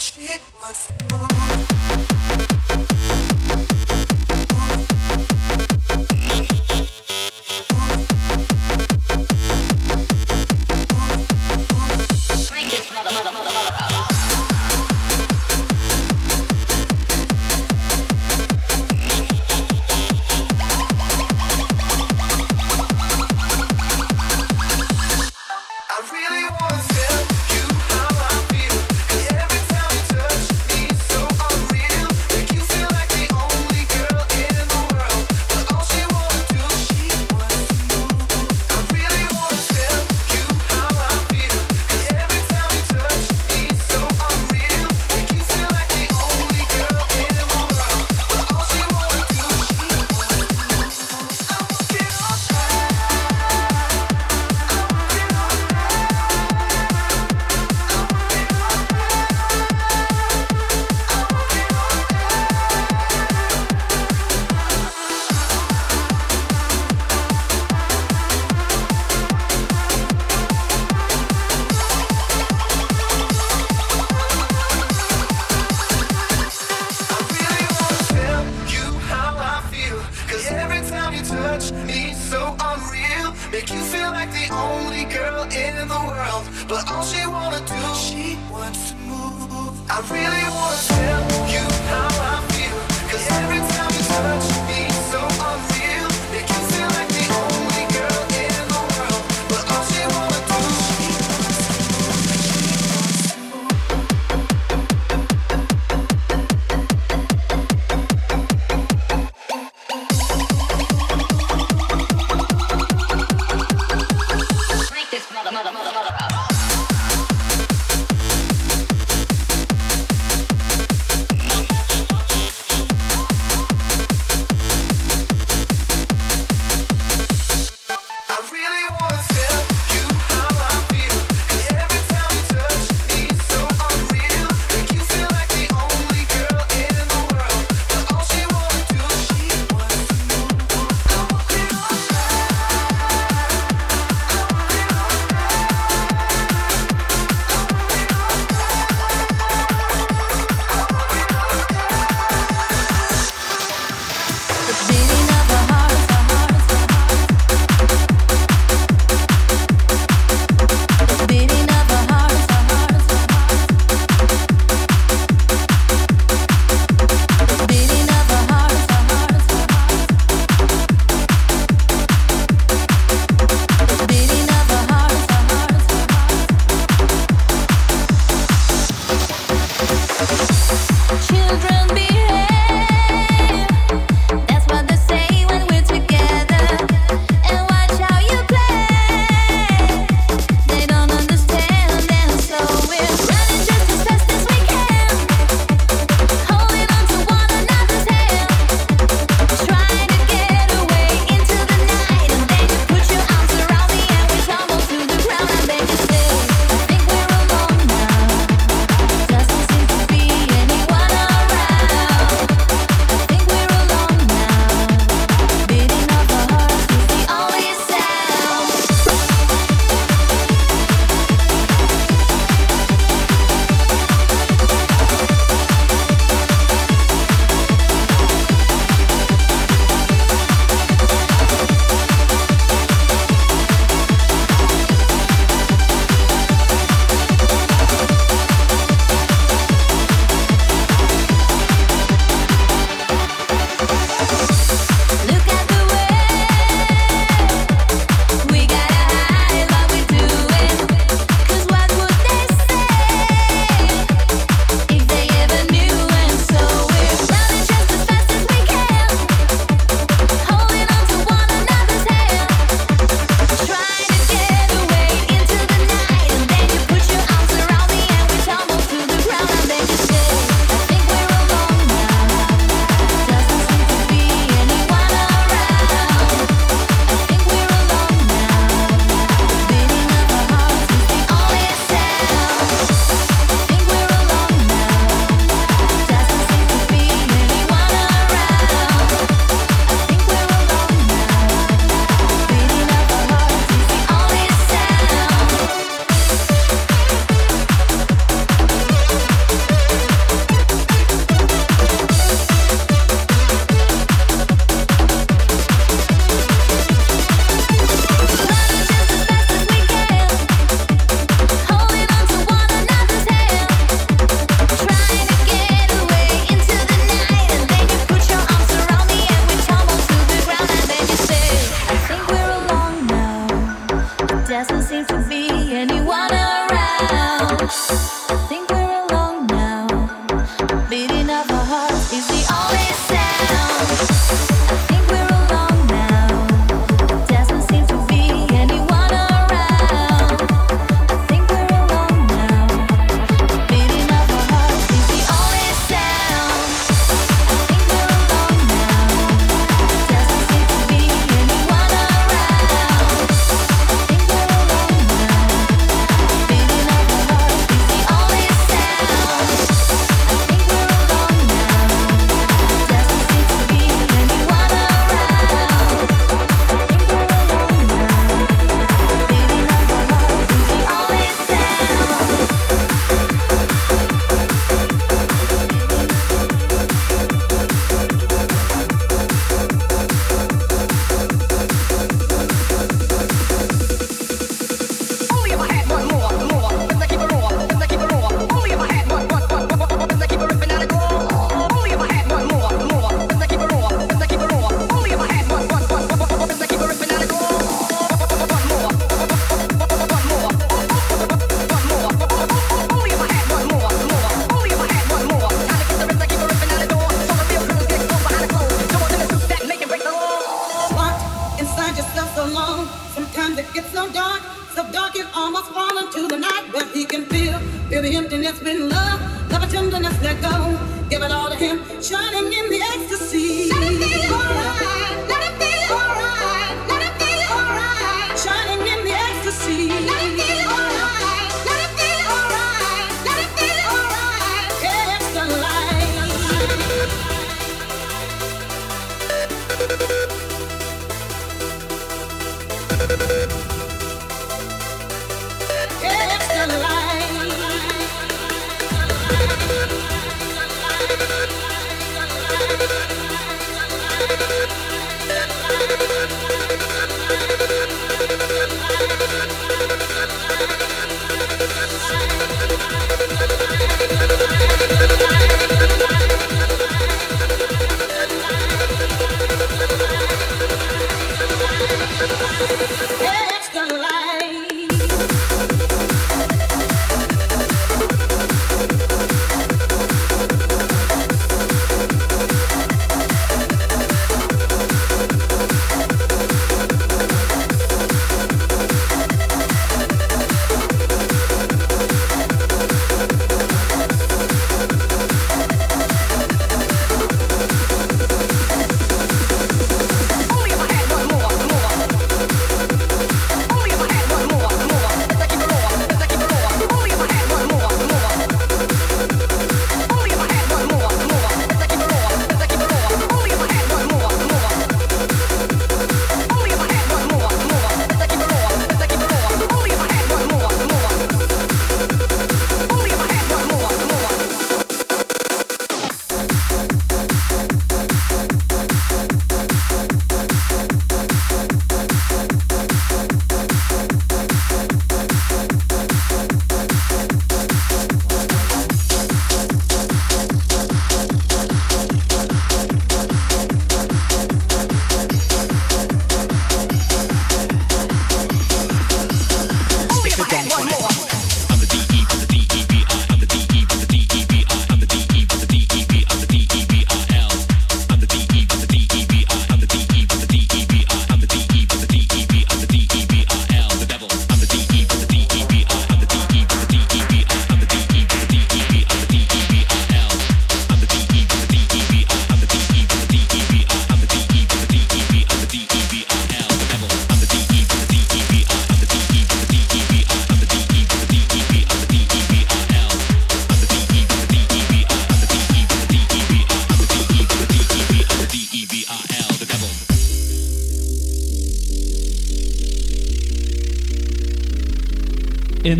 She must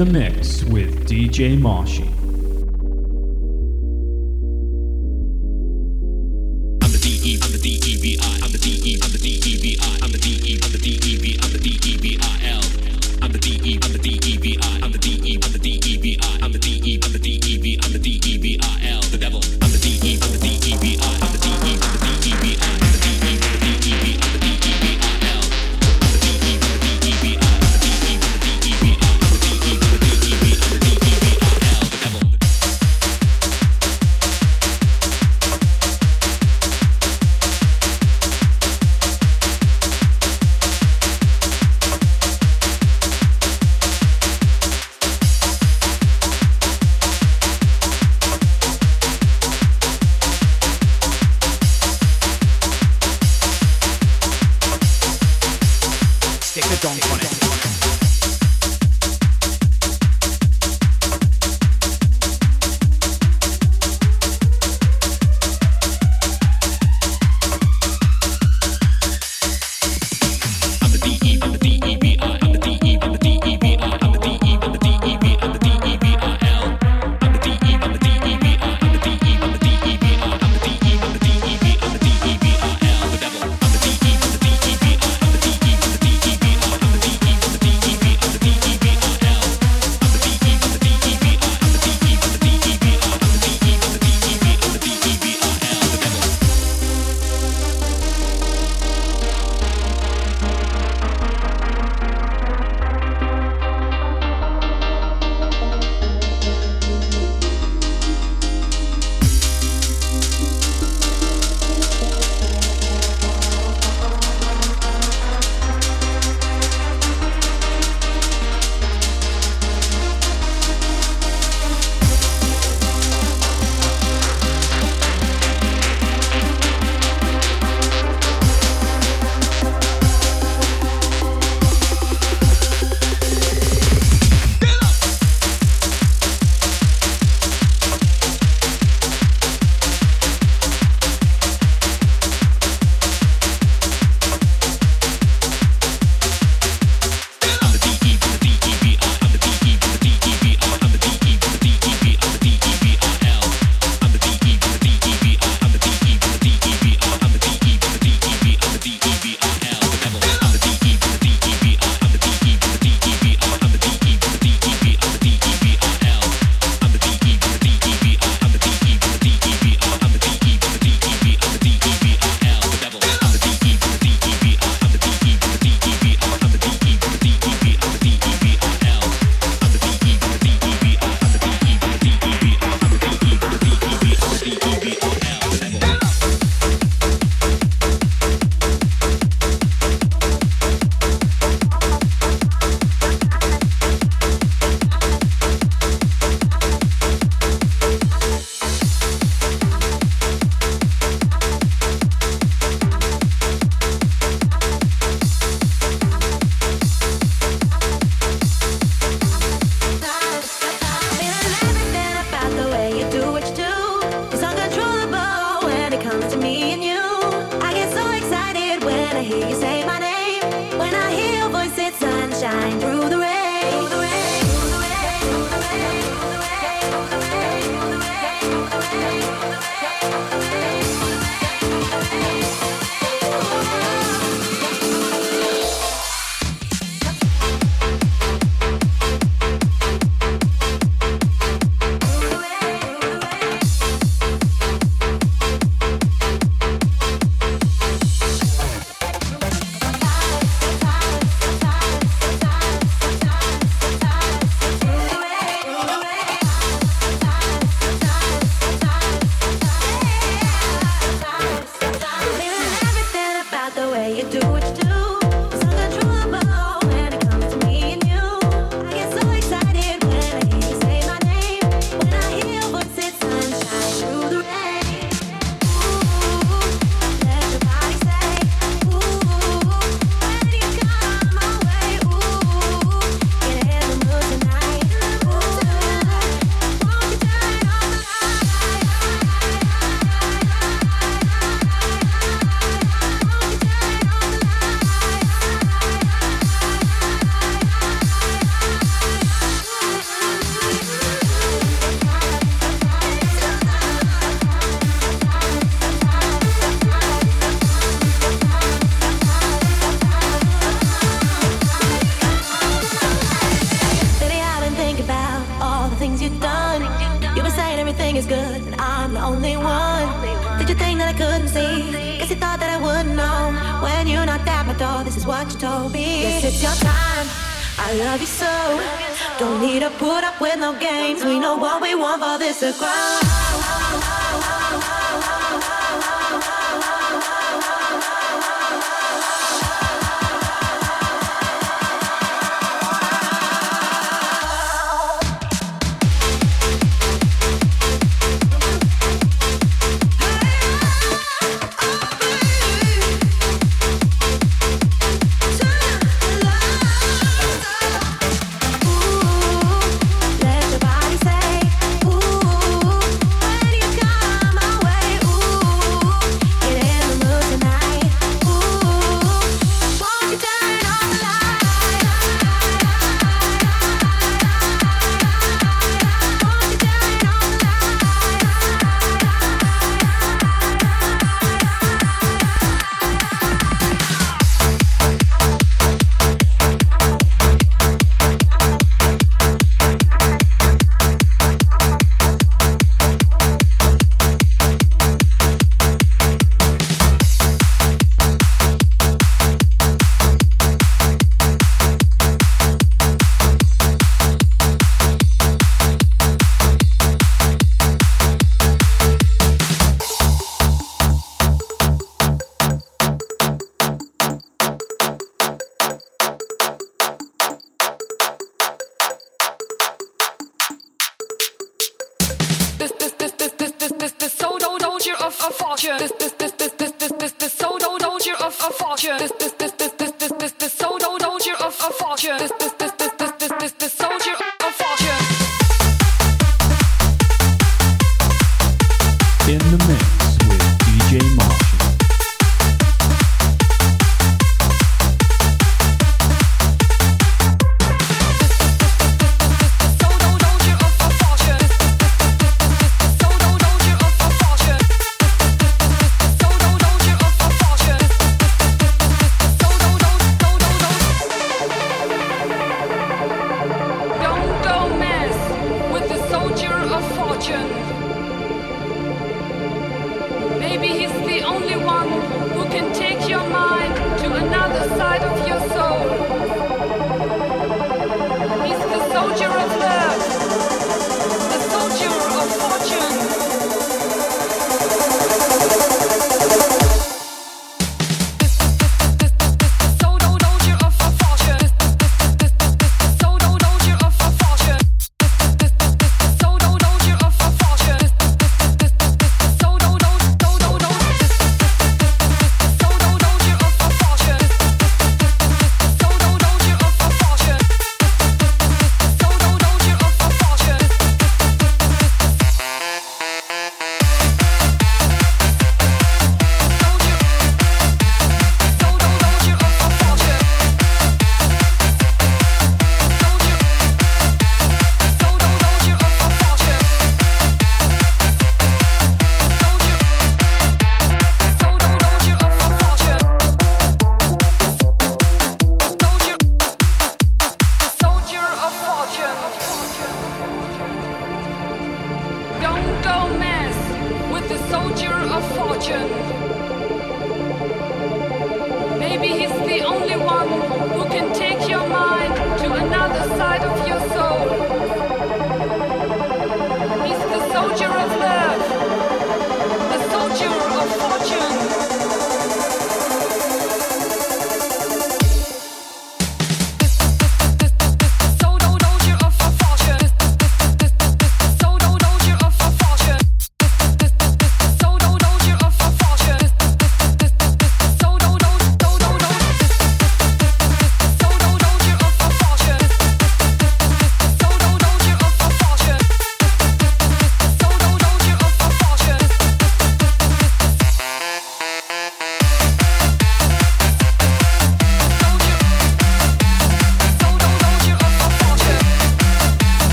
the mix with DJ Marshy. Don't.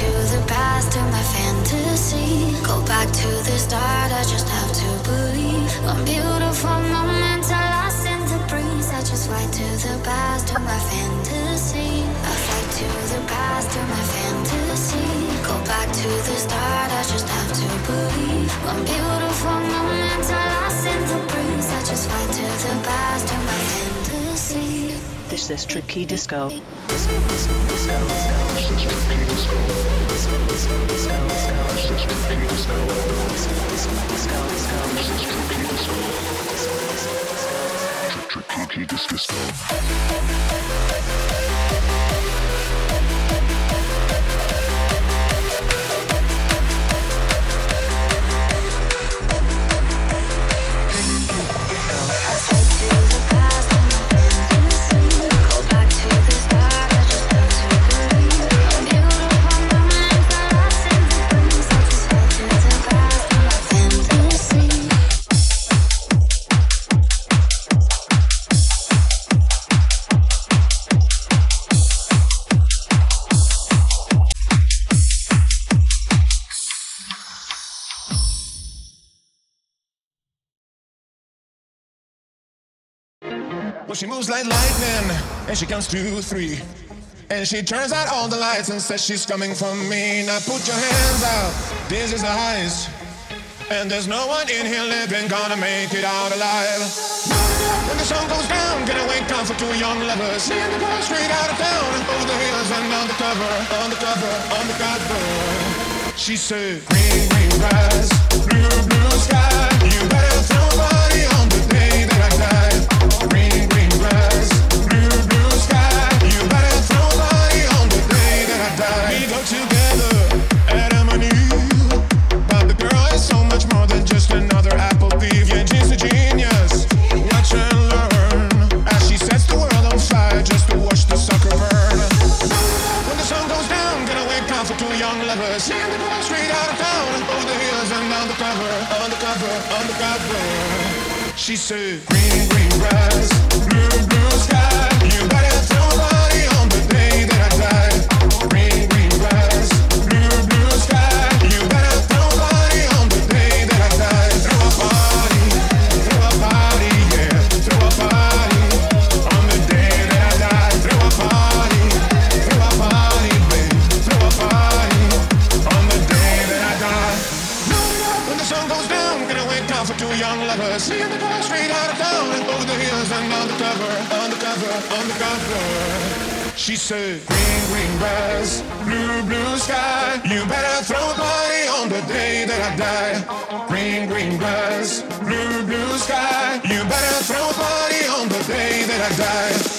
To the past in my fantasy. Go back to the start, I just have to believe. One beautiful moment are lost in the breeze. I just fly to the past in my fantasy. I fly to the past in my fantasy. Go back to the start, I just have to believe. One beautiful moment are lost in the breeze. I just fly to the past in my fantasy. This is Tricky disco. Disco, disco, disco, disco. Disco. Disco, disco, disco, disco. Disco. Disco, disco, disco, disco. Disco. Disco, disco, disco, disco. Tri- Tricky Disco. She moves like lightning, and she counts two, three. And she turns out all the lights and says she's coming for me. Now put your hands out, this is the highest. And there's no one in here living gonna make it out alive. When the sun goes down, gonna wake up for two young lovers. Seeing the girl straight out of town over the hills and undercover, undercover, undercover. She said, Green, green grass, blue, blue sky. She said, Green, green grass, She said, Green, green grass, blue, blue sky. You better throw a party on the day that I die. Green, green grass, blue, blue sky. You better throw a party on the day that I die.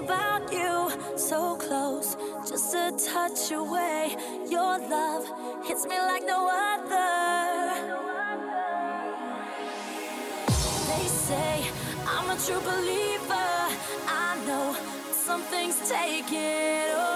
about you, so close, just a touch away. Your love hits me like no other. They say I'm a true believer. I know something's taken over.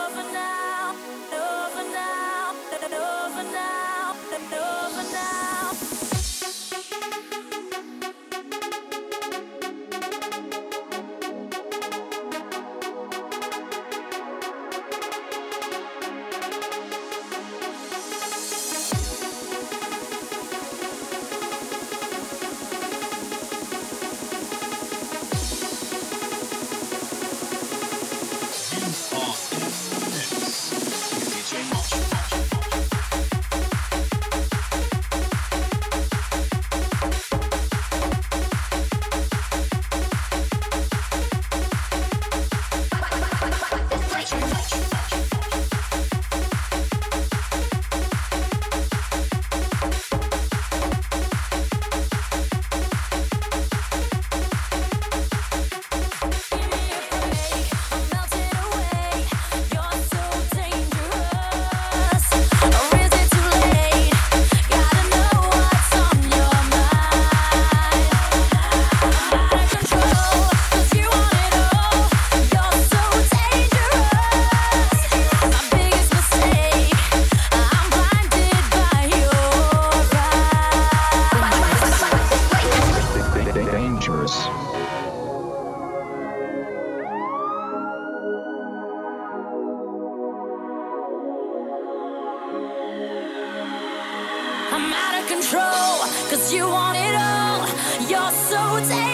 I'm out of control, cause you want it all. You're so dangerous.